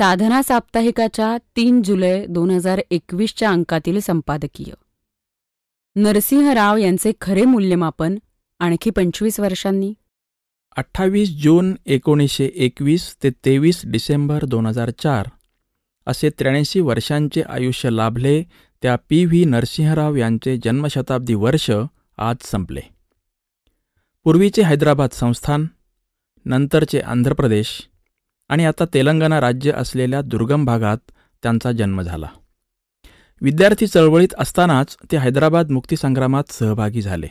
साधना साप्ताहिकाच्या तीन जुलै दोन हजार एकवीसच्या अंकातील संपादकीय. नरसिंहराव यांचे खरे मूल्यमापन आणखी पंचवीस वर्षांनी. अठ्ठावीस जून एकोणीसशे एकवीस ते तेवीस डिसेंबर दोन हजार चार. असे त्र्याऐंशी वर्षांचे आयुष्य लाभले त्या पी व्ही नरसिंहराव यांचे जन्मशताब्दी वर्ष आज संपले. पूर्वीचे हैदराबाद संस्थान नंतरचे आंध्र प्रदेश आणि आता तेलंगणा राज्य असलेल्या दुर्गम भागात त्यांचा जन्म झाला. विद्यार्थी चळवळीत असतानाच ते हैदराबाद मुक्तीसंग्रामात सहभागी झाले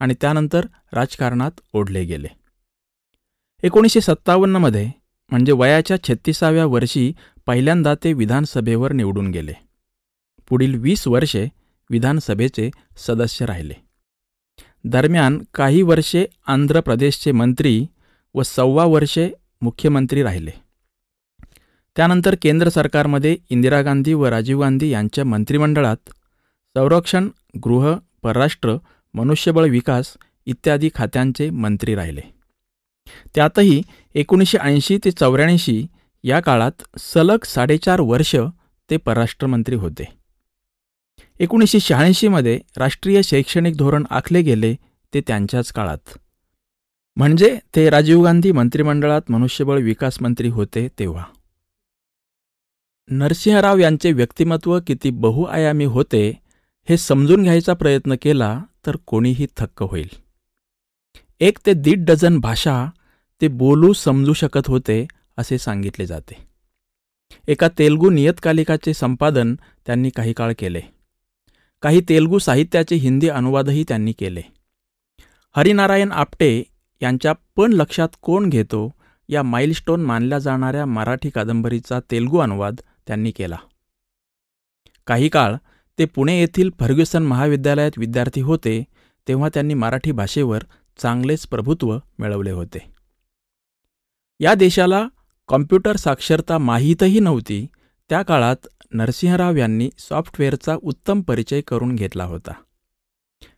आणि त्यानंतर राजकारणात ओढले गेले. एकोणीसशे सत्तावन्नमध्ये म्हणजे वयाच्या छत्तीसाव्या वर्षी पहिल्यांदा ते विधानसभेवर निवडून गेले. पुढील वीस वर्षे विधानसभेचे सदस्य राहिले. दरम्यान काही वर्षे आंध्र प्रदेशचे मंत्री व सव्वा वर्षे मुख्यमंत्री राहिले. त्यानंतर केंद्र सरकारमध्ये इंदिरा गांधी व राजीव गांधी यांच्या मंत्रिमंडळात संरक्षण गृह परराष्ट्र मनुष्यबळ विकास इत्यादी खात्यांचे मंत्री राहिले. त्यातही एकोणीसशे ऐंशी ते चौऱ्याऐंशी या काळात सलग साडेचार वर्ष ते परराष्ट्रमंत्री होते. एकोणीसशे शहाऐंशीमध्ये राष्ट्रीय शैक्षणिक धोरण आखले गेले ते त्यांच्याच काळात. म्हणजे ते राजीव गांधी मंत्रिमंडळात मनुष्यबळ विकास मंत्री होते तेव्हा. नरसिंहराव यांचे व्यक्तिमत्व किती बहुआयामी होते हे समजून घ्यायचा प्रयत्न केला तर कोणीही थक्क होईल. एक ते दीड डझन भाषा ते बोलू समजू शकत होते असे सांगितले जाते. एका तेलगू नियतकालिकाचे संपादन त्यांनी काही काळ केले. काही तेलगू साहित्याचे हिंदी अनुवादही त्यांनी केले. हरिनारायण आपटे यांच्या पण लक्षात कोण घेतो या माइलस्टोन मानल्या जाणाऱ्या मराठी कादंबरीचा तेलगू अनुवाद त्यांनी केला. काही काळ ते पुणे येथील फर्ग्युसन महाविद्यालयात विद्यार्थी होते तेव्हा त्यांनी मराठी भाषेवर चांगलेच प्रभुत्व मिळवले होते. या देशाला कॉम्प्युटर साक्षरता माहीतही नव्हती त्या काळात नरसिंहराव यांनी सॉफ्टवेअरचा उत्तम परिचय करून घेतला होता.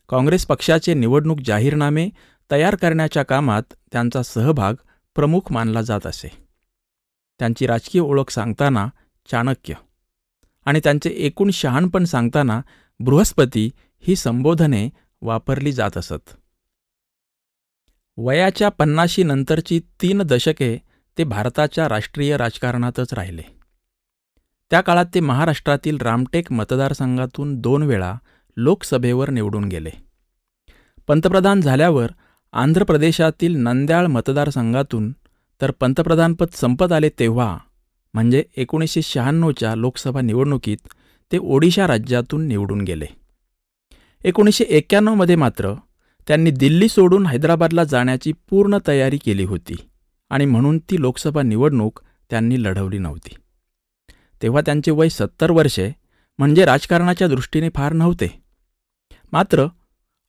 काँग्रेस पक्षाचे निवडणूक जाहीरनामे तयार करण्याच्या कामात त्यांचा सहभाग प्रमुख मानला जात असे. त्यांची राजकीय ओळख सांगताना चाणक्य आणि त्यांचे एकूण शहाणपण सांगताना बृहस्पती ही संबोधने वापरली जात असत. वयाच्या पन्नाशी नंतरची तीन दशके ते भारताच्या राष्ट्रीय राजकारणातच राहिले. त्या काळात ते महाराष्ट्रातील रामटेक मतदारसंघातून दोन वेळा लोकसभेवर निवडून गेले. पंतप्रधान झाल्यावर आंध्र प्रदेशातील नंद्याळ मतदारसंघातून तर पंतप्रधानपद संपत आले तेव्हा म्हणजे एकोणीसशे शहाण्णवच्या लोकसभा निवडणुकीत ते ओडिशा राज्यातून निवडून गेले. एकोणीसशे एक्क्याण्णवमध्ये मात्र त्यांनी दिल्ली सोडून हैदराबादला जाण्याची पूर्ण तयारी केली होती आणि म्हणून ती लोकसभा निवडणूक त्यांनी लढवली नव्हती. तेव्हा त्यांचे वय सत्तर वर्षे म्हणजे राजकारणाच्या दृष्टीने फार नव्हते. मात्र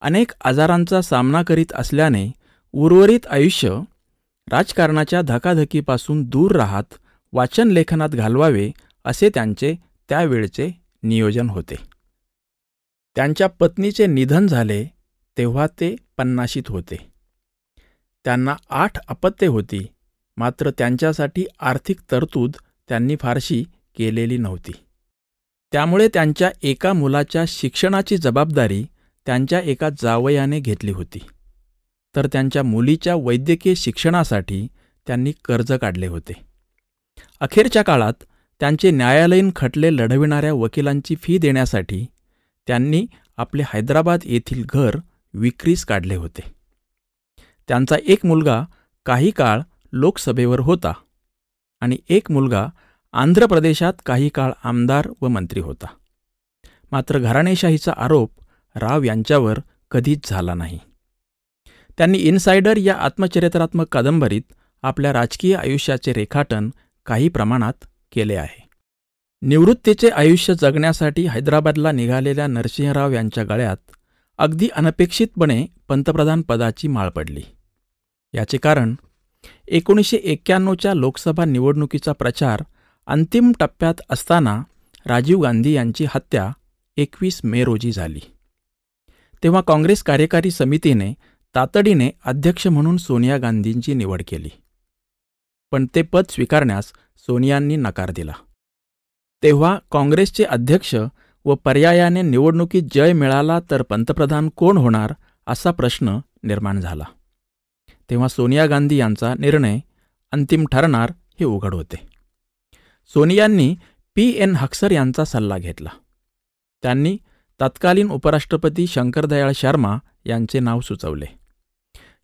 अनेक आजारांचा सामना करीत असल्याने उर्वरित आयुष्य राजकारणाच्या धकाधकीपासून दूर राहत वाचन लेखनात घालवावे असे त्यांचे त्यावेळचे नियोजन होते. त्यांच्या पत्नीचे निधन झाले तेव्हा ते पन्नाशीत होते. त्यांना आठ अपत्ये होती मात्र त्यांच्यासाठी आर्थिक तरतूद त्यांनी फारशी केलेली नव्हती. त्यामुळे त्यांच्या एका मुलाच्या शिक्षणाची जबाबदारी त्यांच्या एका जावयाने घेतली होती. तर त्यांच्या मुलीच्या वैद्यकीय शिक्षणासाठी त्यांनी कर्ज काढले होते. अखेरच्या काळात त्यांचे न्यायालयीन खटले लढविणाऱ्या वकिलांची फी देण्यासाठी त्यांनी आपले हैदराबाद येथील घर विक्रीस काढले होते. त्यांचा एक मुलगा काही काळ लोकसभेवर होता आणि एक मुलगा आंध्र प्रदेशात काही काळ आमदार व मंत्री होता. मात्र घराणेशाहीचा आरोप राव यांच्यावर कधीच झाला नाही. त्यांनी इनसायडर या आत्मचरित्रात्मक कादंबरीत आपल्या राजकीय आयुष्याचे रेखाटन काही प्रमाणात केले आहे. निवृत्तीचे आयुष्य जगण्यासाठी हैदराबादला निघालेल्या नरसिंहराव यांच्या गळ्यात अगदी अनपेक्षितपणे पंतप्रधान पदाची माळ पडली. याचे कारण एकोणीसशे एक्क्याण्णवच्या लोकसभा निवडणुकीचा प्रचार अंतिम टप्प्यात असताना राजीव गांधी यांची हत्या एकवीस मे रोजी झाली. तेव्हा काँग्रेस कार्यकारी समितीने तातडीने अध्यक्ष म्हणून सोनिया गांधींची निवड केली. पण ते पद स्वीकारण्यास सोनियांनी नकार दिला. तेव्हा काँग्रेसचे अध्यक्ष व पर्यायाने निवडणुकीत जय मिळाला तर पंतप्रधान कोण होणार असा प्रश्न निर्माण झाला. तेव्हा सोनिया गांधी यांचा निर्णय अंतिम ठरणार हे उघड होते. सोनियांनी पी एन हक्सर यांचा सल्ला घेतला. त्यांनी तत्कालीन उपराष्ट्रपती शंकरदयाळ शर्मा यांचे नाव सुचवले.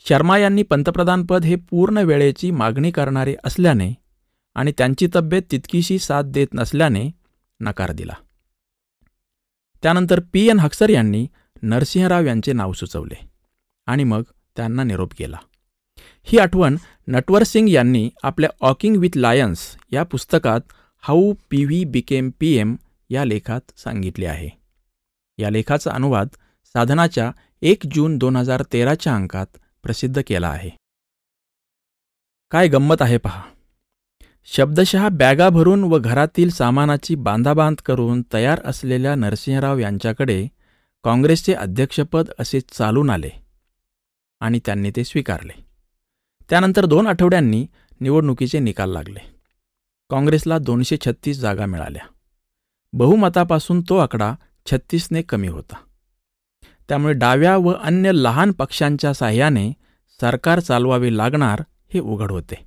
शर्मा यांनी पंतप्रधानपद हे पूर्ण वेळेची मागणी करणारे असल्याने आणि त्यांची तब्येत तितकीशी साथ देत नसल्याने नकार दिला. त्यानंतर पी एन हक्सर यांनी नरसिंहराव यांचे नाव सुचवले आणि मग त्यांना निरोप केला ही आठवण नटवर सिंग यांनी आपल्या ऑकिंग विथ लायन्स या पुस्तकात how P V became P M या लेखात सांगितले आहे. या लेखाचा अनुवाद साधनाच्या एक जून दोन हजार तेराच्या अंकात प्रसिद्ध केला आहे. काय गंमत आहे पहा. शब्दशः बॅगा भरून व घरातील सामानाची बांधाबांध करून तयार असलेल्या नरसिंहराव यांच्याकडे काँग्रेसचे अध्यक्षपद असे चालून आले आणि त्यांनी ते स्वीकारले. त्यानंतर दोन आठवड्यांनी निवडणुकीचे निकाल लागले. काँग्रेसला दोनशे छत्तीस जागा मिळाल्या. बहुमतापासून तो आकडा छत्तीसने कमी होता. त्यामुळे डाव्या व अन्य लहान पक्षांच्या साह्याने सरकार चालवावे लागणार हे उघड होते.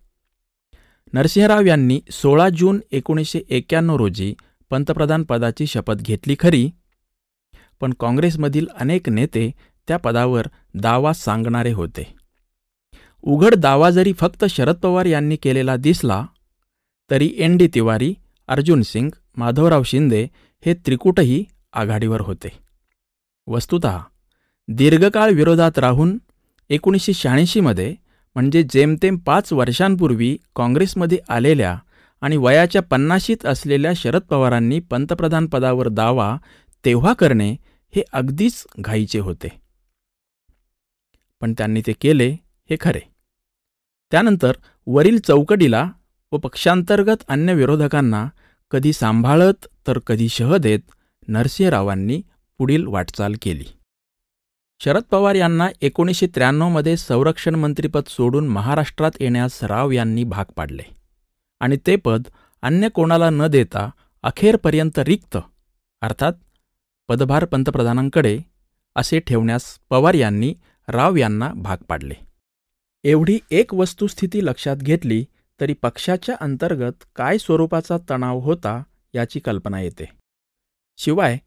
नरसिंहराव यांनी सोळा जून एकोणीसशे एक्क्याण्णव रोजी पंतप्रधान पदाची शपथ घेतली खरी पण काँग्रेसमधील अनेक नेते त्या पदावर दावा सांगणारे होते. उघड दावा जरी फक्त शरद पवार यांनी केलेला दिसला तरी एन डी तिवारी अर्जुन सिंग माधवराव शिंदे हे त्रिकूटही आघाडीवर होते. वस्तुत दीर्घकाळ विरोधात राहून एकोणीसशे शहाऐंशीमध्ये म्हणजे जेमतेम पाच वर्षांपूर्वी काँग्रेसमध्ये आलेल्या आणि वयाच्या पन्नाशीत असलेल्या शरद पवारांनी पंतप्रधानपदावर दावा तेव्हा करणे हे अगदीच घाईचे होते. पण त्यांनी ते केले हे खरे. त्यानंतर वरील चौकटीला व पक्षांतर्गत अन्य विरोधकांना कधी सांभाळत तर कधी शह देत नरसिंहरावांनी पुढील वाटचाल केली. शरद पवार यांना एकोणीसशे त्र्याण्णवमध्ये संरक्षण मंत्रीपद सोडून महाराष्ट्रात येण्यास राव यांनी भाग पाडले. आणि ते पद अन्य कोणाला न देता अखेरपर्यंत रिक्त अर्थात पदभार पंतप्रधानांकडे असे ठेवण्यास पवार यांनी राव यांना भाग पाडले. एवढी एक वस्तुस्थिती लक्षात घेतली तरी पक्षाच्या अंतर्गत काय स्वरूपाचा तणाव होता याची कल्पना येते. शिवाय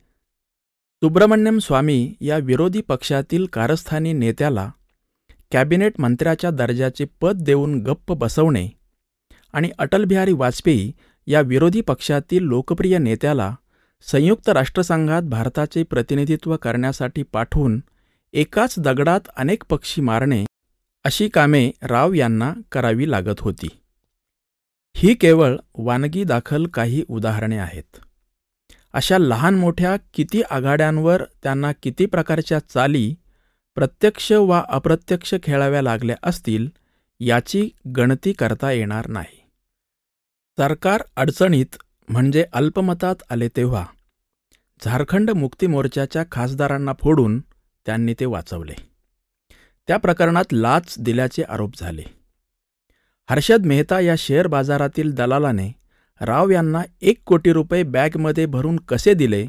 सुब्रमण्यम स्वामी या विरोधी पक्षातील कारस्थानी नेत्याला कॅबिनेट मंत्र्याच्या दर्जाचे पद देऊन गप्प बसवणे आणि अटलबिहारी वाजपेयी या विरोधी पक्षातील लोकप्रिय नेत्याला संयुक्त राष्ट्रसंघात भारताचे प्रतिनिधित्व करण्यासाठी पाठवून एकाच दगडात अनेक पक्षी मारणे अशी कामे राव यांना करावी लागत होती. ही केवळ वानगी दाखल काही उदाहरणे आहेत. अशा लहान मोठ्या किती आघाड्यांवर त्यांना किती प्रकारच्या चाली प्रत्यक्ष वा अप्रत्यक्ष खेळाव्या लागल्या असतील याची गणती करता येणार नाही. सरकार अडचणीत म्हणजे अल्पमतात आले तेव्हा झारखंड मुक्ती मोर्चाच्या खासदारांना फोडून त्यांनी ते वाचवले. त्या प्रकरणात लाच दिल्याचे आरोप झाले. हर्षद मेहता या शेअर बाजारातील दलालाने राव यांना एक कोटी रुपये बॅगमध्ये भरून कसे दिले?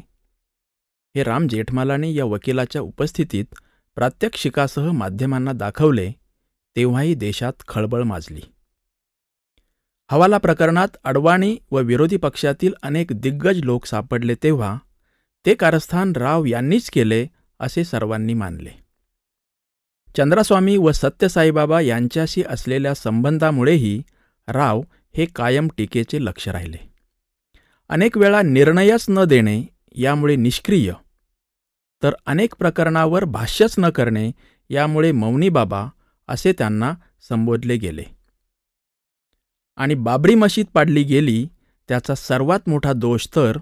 हे राम जेठमालानी या वकिलाच्या उपस्थितीत प्रात्यक्षिकासह माध्यमांना दाखवले तेव्हाही देशात खळबळ माजली. हवाला प्रकरणात अडवाणी व विरोधी पक्षातील अनेक दिग्गज लोक सापडले तेव्हा ते कारस्थान राव यांनीच केले असे सर्वांनी मानले. चंद्रास्वामी व सत्यसाईबाबा यांच्याशी असलेल्या संबंधामुळेही राव हे कायम टीकेचे लक्ष राहिले. अनेक वेळा निर्णयच न देणे यामुळे निष्क्रिय तर अनेक प्रकरणावर भाष्यच न करणे यामुळे मौनी बाबा असे त्यांना संबोधले गेले. आणि बाबरी मशीद पाडली गेली त्याचा सर्वात मोठा दोष तर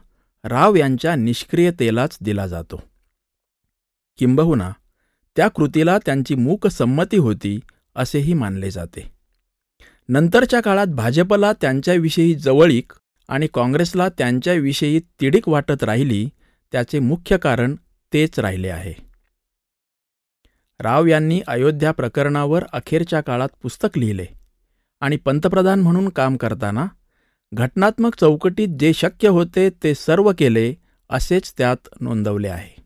राव यांच्या निष्क्रियतेलाच दिला जातो. किंबहुना त्या कृतीला त्यांची मूक संमती होती असेही मानले जाते. नंतरच्या काळात भाजपला त्यांच्याविषयी जवळीक आणि काँग्रेसला त्यांच्याविषयी तिडीक वाटत राहिली त्याचे मुख्य कारण तेच राहिले आहे. राव यांनी अयोध्या प्रकरणावर अखेरच्या काळात पुस्तक लिहिले आणि पंतप्रधान म्हणून काम करताना घटनात्मक चौकटीत जे शक्य होते ते सर्व केले असेच त्यात नोंदवले आहे.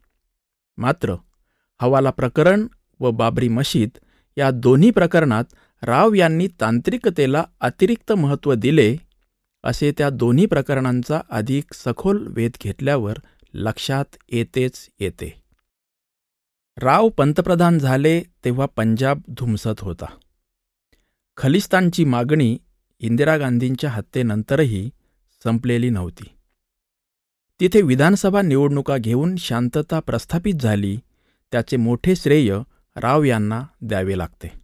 मात्र हवाला प्रकरण व बाबरी मशीद या दोन्ही प्रकरणात राव यांनी तांत्रिकतेला अतिरिक्त महत्त्व दिले असे त्या दोन्ही प्रकरणांचा अधिक सखोल वेध घेतल्यावर लक्षात येतेच येते. राव पंतप्रधान झाले तेव्हा पंजाब धुमसत होता. खलिस्तानची मागणी इंदिरा गांधींच्या हत्येनंतरही संपलेली नव्हती. तिथे विधानसभा निवडणुका घेऊन शांतता प्रस्थापित झाली त्याचे मोठे श्रेय राव यांना द्यावे लागते.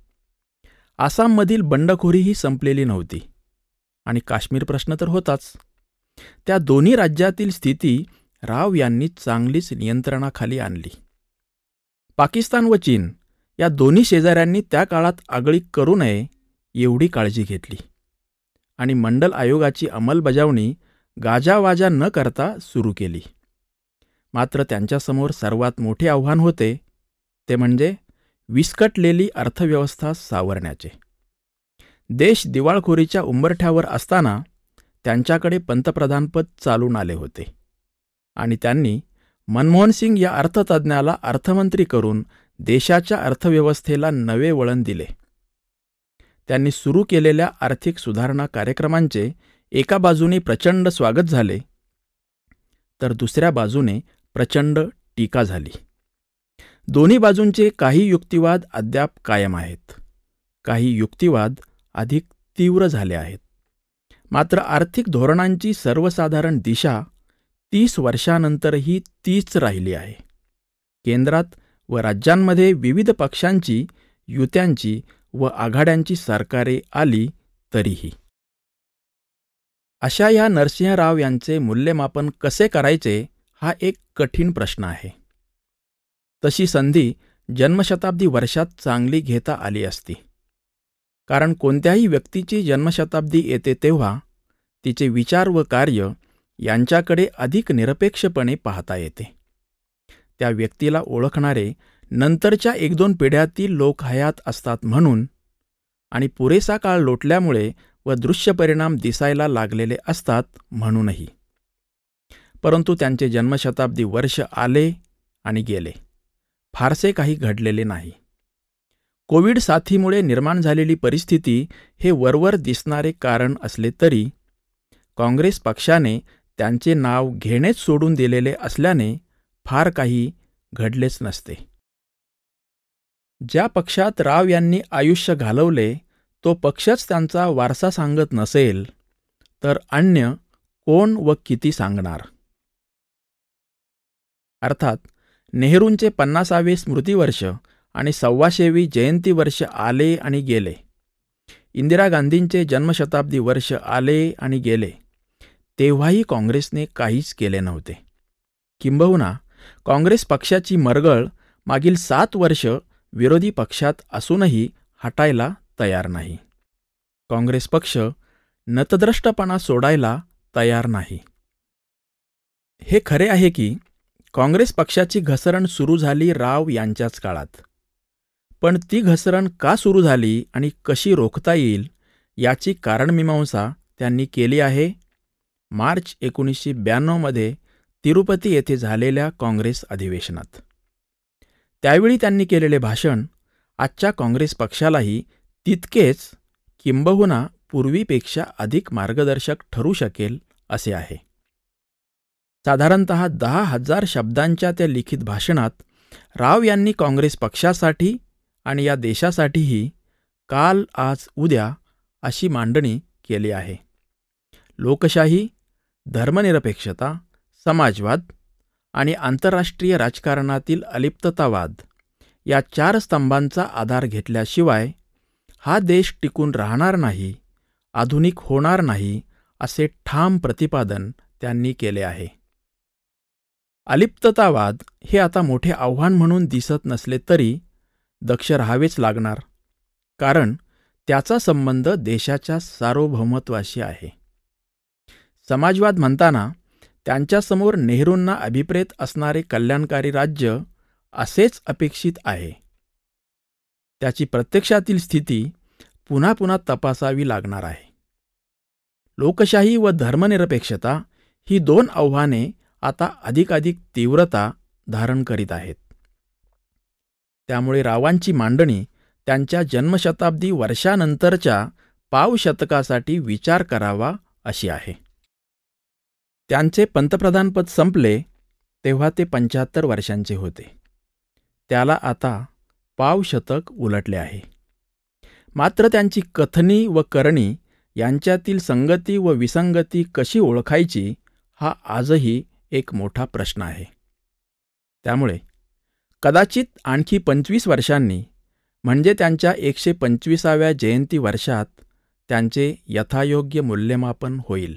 आसाममधील बंडखोरीही संपलेली नव्हती. आणि काश्मीर प्रश्न तर होताच. त्या दोन्ही राज्यातील स्थिती राव यांनी चांगलीच नियंत्रणाखाली आणली. पाकिस्तान व चीन या दोन्ही शेजाऱ्यांनी त्या काळात आगळी करू नये एवढी काळजी घेतली. आणि मंडल आयोगाची अंमलबजावणी गाजावाजा न करता सुरू केली. मात्र त्यांच्यासमोर सर्वात मोठे आव्हान होते ते म्हणजे विस्कटलेली अर्थव्यवस्था सावरण्याचे. देश दिवाळखोरीच्या उंबरठ्यावर असताना त्यांच्याकडे पंतप्रधानपद चालून आले होते आणि त्यांनी मनमोहन सिंग या अर्थतज्ज्ञाला अर्थमंत्री करून देशाच्या अर्थव्यवस्थेला नवे वळण दिले. त्यांनी सुरू केलेल्या आर्थिक सुधारणा कार्यक्रमांचे एका बाजूने प्रचंड स्वागत झाले तर दुसऱ्या बाजूने प्रचंड टीका झाली. दोन्ही बाजूंचे काही युक्तिवाद अद्याप कायम आहेत. काही युक्तिवाद अधिक तीव्र झाले आहेत. मात्र आर्थिक धोरणांची सर्वसाधारण दिशा तीस वर्षानंतरही तीच राहिली आहे. केंद्रात व राज्यांमध्ये विविध पक्षांची युत्यांची व आघाड्यांची सरकारे आली तरीही. अशा या नरसिंहराव यांचे मूल्यमापन कसे करायचे हा एक कठीण प्रश्न आहे. तशी संधी जन्मशताब्दी वर्षात चांगली घेता आली असती. कारण कोणत्याही व्यक्तीची जन्मशताब्दी येते तेव्हा तिचे विचार व कार्य यांच्याकडे अधिक निरपेक्षपणे पाहता येते. त्या व्यक्तीला ओळखणारे नंतरच्या एक दोन पिढ्यातील लोक हयात असतात म्हणून आणि पुरेसा काळ लोटल्यामुळे व दृश्य परिणाम दिसायला लागलेले असतात म्हणूनही. परंतु त्यांचे जन्मशताब्दी वर्ष आले आणि गेले. फारसे काही घडलेले नाही. कोविड साथीमुळे निर्माण झालेली परिस्थिती हे वरवर दिसणारे कारण असले तरी काँग्रेस पक्षाने त्यांचे नाव घेणेच सोडून दिलेले असल्याने फार काही घडलेच नसते. ज्या पक्षात राव यांनी आयुष्य घालवले तो पक्षच त्यांचा वारसा सांगत नसेल तर अन्य कोण व किती सांगणार? अर्थात नेहरूंचे पन्नासावे स्मृतिवर्ष आणि सव्वाशेवी जयंती वर्ष आले आणि गेले. इंदिरा गांधींचे जन्मशताब्दी वर्ष आले आणि गेले. तेव्हाही काँग्रेसने काहीच केले नव्हते. किंबहुना काँग्रेस पक्षाची मरगळ मागील सात वर्ष विरोधी पक्षात असूनही हटायला तयार नाही. काँग्रेस पक्ष नतद्रष्टपणा सोडायला तयार नाही. हे खरे आहे की काँग्रेस पक्षाची घसरण सुरू झाली राव यांच्याच काळात. पण ती घसरण का सुरू झाली आणि कशी रोखता येईल याची कारणमीमांसा त्यांनी केली आहे. मार्च एकोणीसशे ब्याण्णवमध्ये तिरुपती येथे झालेल्या काँग्रेस अधिवेशनात. त्यावेळी त्यांनी केलेले भाषण आजच्या काँग्रेस पक्षालाही तितकेच किंबहुना पूर्वीपेक्षा अधिक मार्गदर्शक ठरू शकेल असे आहे. साधारणत दहा हजार शब्दांच्या त्या लिखित भाषणात राव यांनी काँग्रेस पक्षासाठी आणि या देशासाठीही काल आज उद्या अशी मांडणी केली आहे. लोकशाही धर्मनिरपेक्षता समाजवाद आणि आंतरराष्ट्रीय राजकारणातील अलिप्ततावाद या चार स्तंभांचा आधार घेतल्याशिवाय हा देश टिकून राहणार नाही आधुनिक होणार नाही असे ठाम प्रतिपादन त्यांनी केले आहे. अलिप्ततावाद हे आता मोठे आव्हान म्हणून दिसत नसले तरी दक्ष राहावेच लागणार. कारण त्याचा संबंध देशाच्या सार्वभौमत्वाशी आहे. समाजवाद म्हणताना त्यांच्यासमोर नेहरूंना अभिप्रेत असणारे कल्याणकारी राज्य असेच अपेक्षित आहे. त्याची प्रत्यक्षातील स्थिती पुन्हा पुन्हा तपासावी लागणार आहे. लोकशाही व धर्मनिरपेक्षता ही दोन आव्हाने आता अधिकाधिक तीव्रता धारण करीत आहेत. त्यामुळे रावांची मांडणी त्यांच्या जन्मशताब्दी वर्षानंतरच्या पावशतकासाठी विचार करावा अशी आहे. त्यांचे पंतप्रधानपद संपले तेव्हा ते पंच्याहत्तर वर्षांचे होते. त्याला आता पावशतक उलटले आहे. मात्र त्यांची कथनी व करणी यांच्यातील संगती व विसंगती कशी ओळखायची हा आजही एक मोठा प्रश्न आहे. त्यामुळे कदाचित आणखी पंचवीस वर्षांनी म्हणजे त्यांच्या एकशे पंचवीसाव्या जयंती वर्षात त्यांचे यथायोग्य मूल्यमापन होईल.